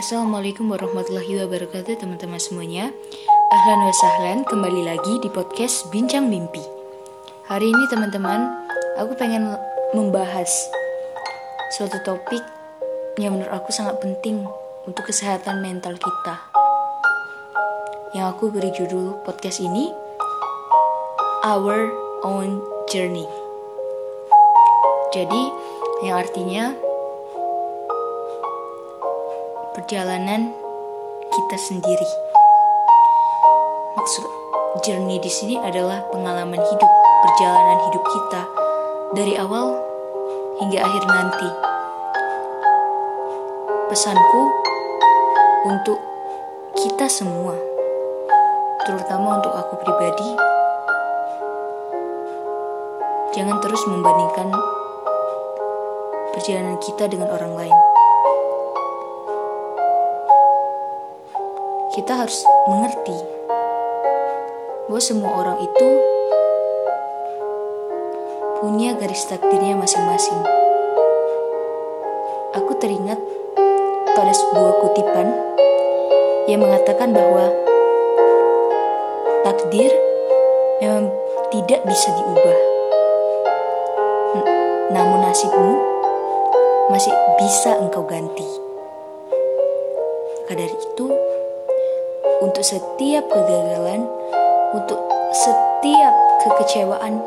Assalamualaikum warahmatullahi wabarakatuh teman-teman semuanya. Ahlan wa sahlan kembali lagi di podcast Bincang Mimpi. Hari ini teman-teman aku pengen membahas suatu topik yang menurut aku sangat penting untuk kesehatan mental kita. Yang aku beri judul podcast ini Our Own Journey. Jadi yang artinya perjalanan kita sendiri. Maksud journey di sini adalah pengalaman hidup, perjalanan hidup kita dari awal hingga akhir nanti. Pesanku untuk kita semua, terutama untuk aku pribadi, jangan terus membandingkan perjalanan kita dengan orang lain. Kita harus mengerti bahwa semua orang itu punya garis takdirnya masing-masing. Aku teringat pada sebuah kutipan yang mengatakan bahwa takdir memang tidak bisa diubah. namun nasibmu masih bisa engkau ganti. Maka dari itu, untuk setiap kegagalan, untuk setiap kekecewaan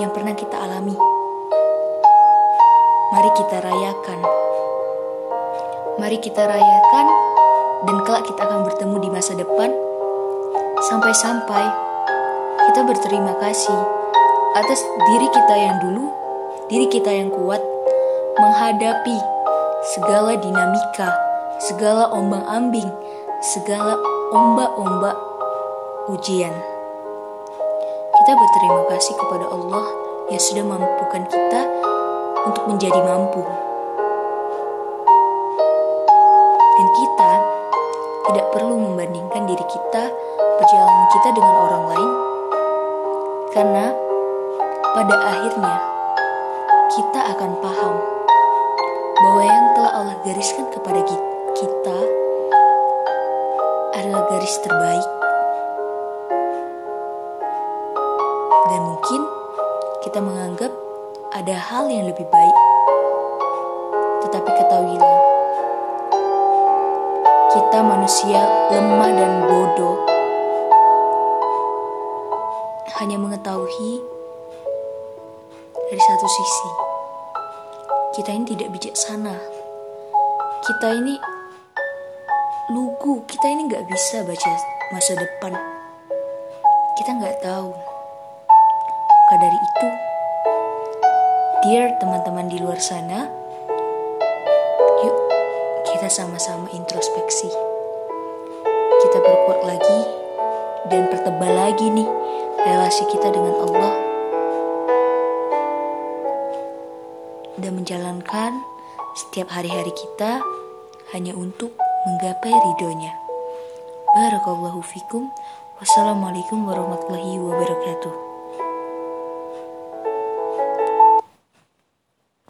yang pernah kita alami. Mari kita rayakan. Mari kita rayakan dan kelak kita akan bertemu di masa depan sampai-sampai kita berterima kasih atas diri kita yang dulu, diri kita yang kuat menghadapi segala dinamika, segala ombang-ambing, segala ombak-ombak ujian. Kita berterima kasih kepada Allah yang sudah mampukan kita untuk menjadi mampu. Dan kita tidak perlu membandingkan diri kita, perjalanan kita dengan orang lain, karena pada akhirnya kita akan paham bahwa yang telah Allah gariskan kepada kita garis terbaik. Dan mungkin kita menganggap ada hal yang lebih baik. Tetapi ketahuilah, kita manusia lemah dan bodoh hanya mengetahui dari satu sisi. Kita ini tidak bijaksana. Kita ini lugu. Kita ini nggak bisa baca masa depan. Kita nggak tahu. Maka dari itu dear teman-teman di luar sana yuk kita sama-sama introspeksi. Kita berkuat lagi dan pertebal lagi nih relasi kita dengan Allah. Dan menjalankan setiap hari-hari kita hanya untuk menggapai ridhonya. Barakallahu fikum. Wassalamualaikum warahmatullahi wabarakatuh.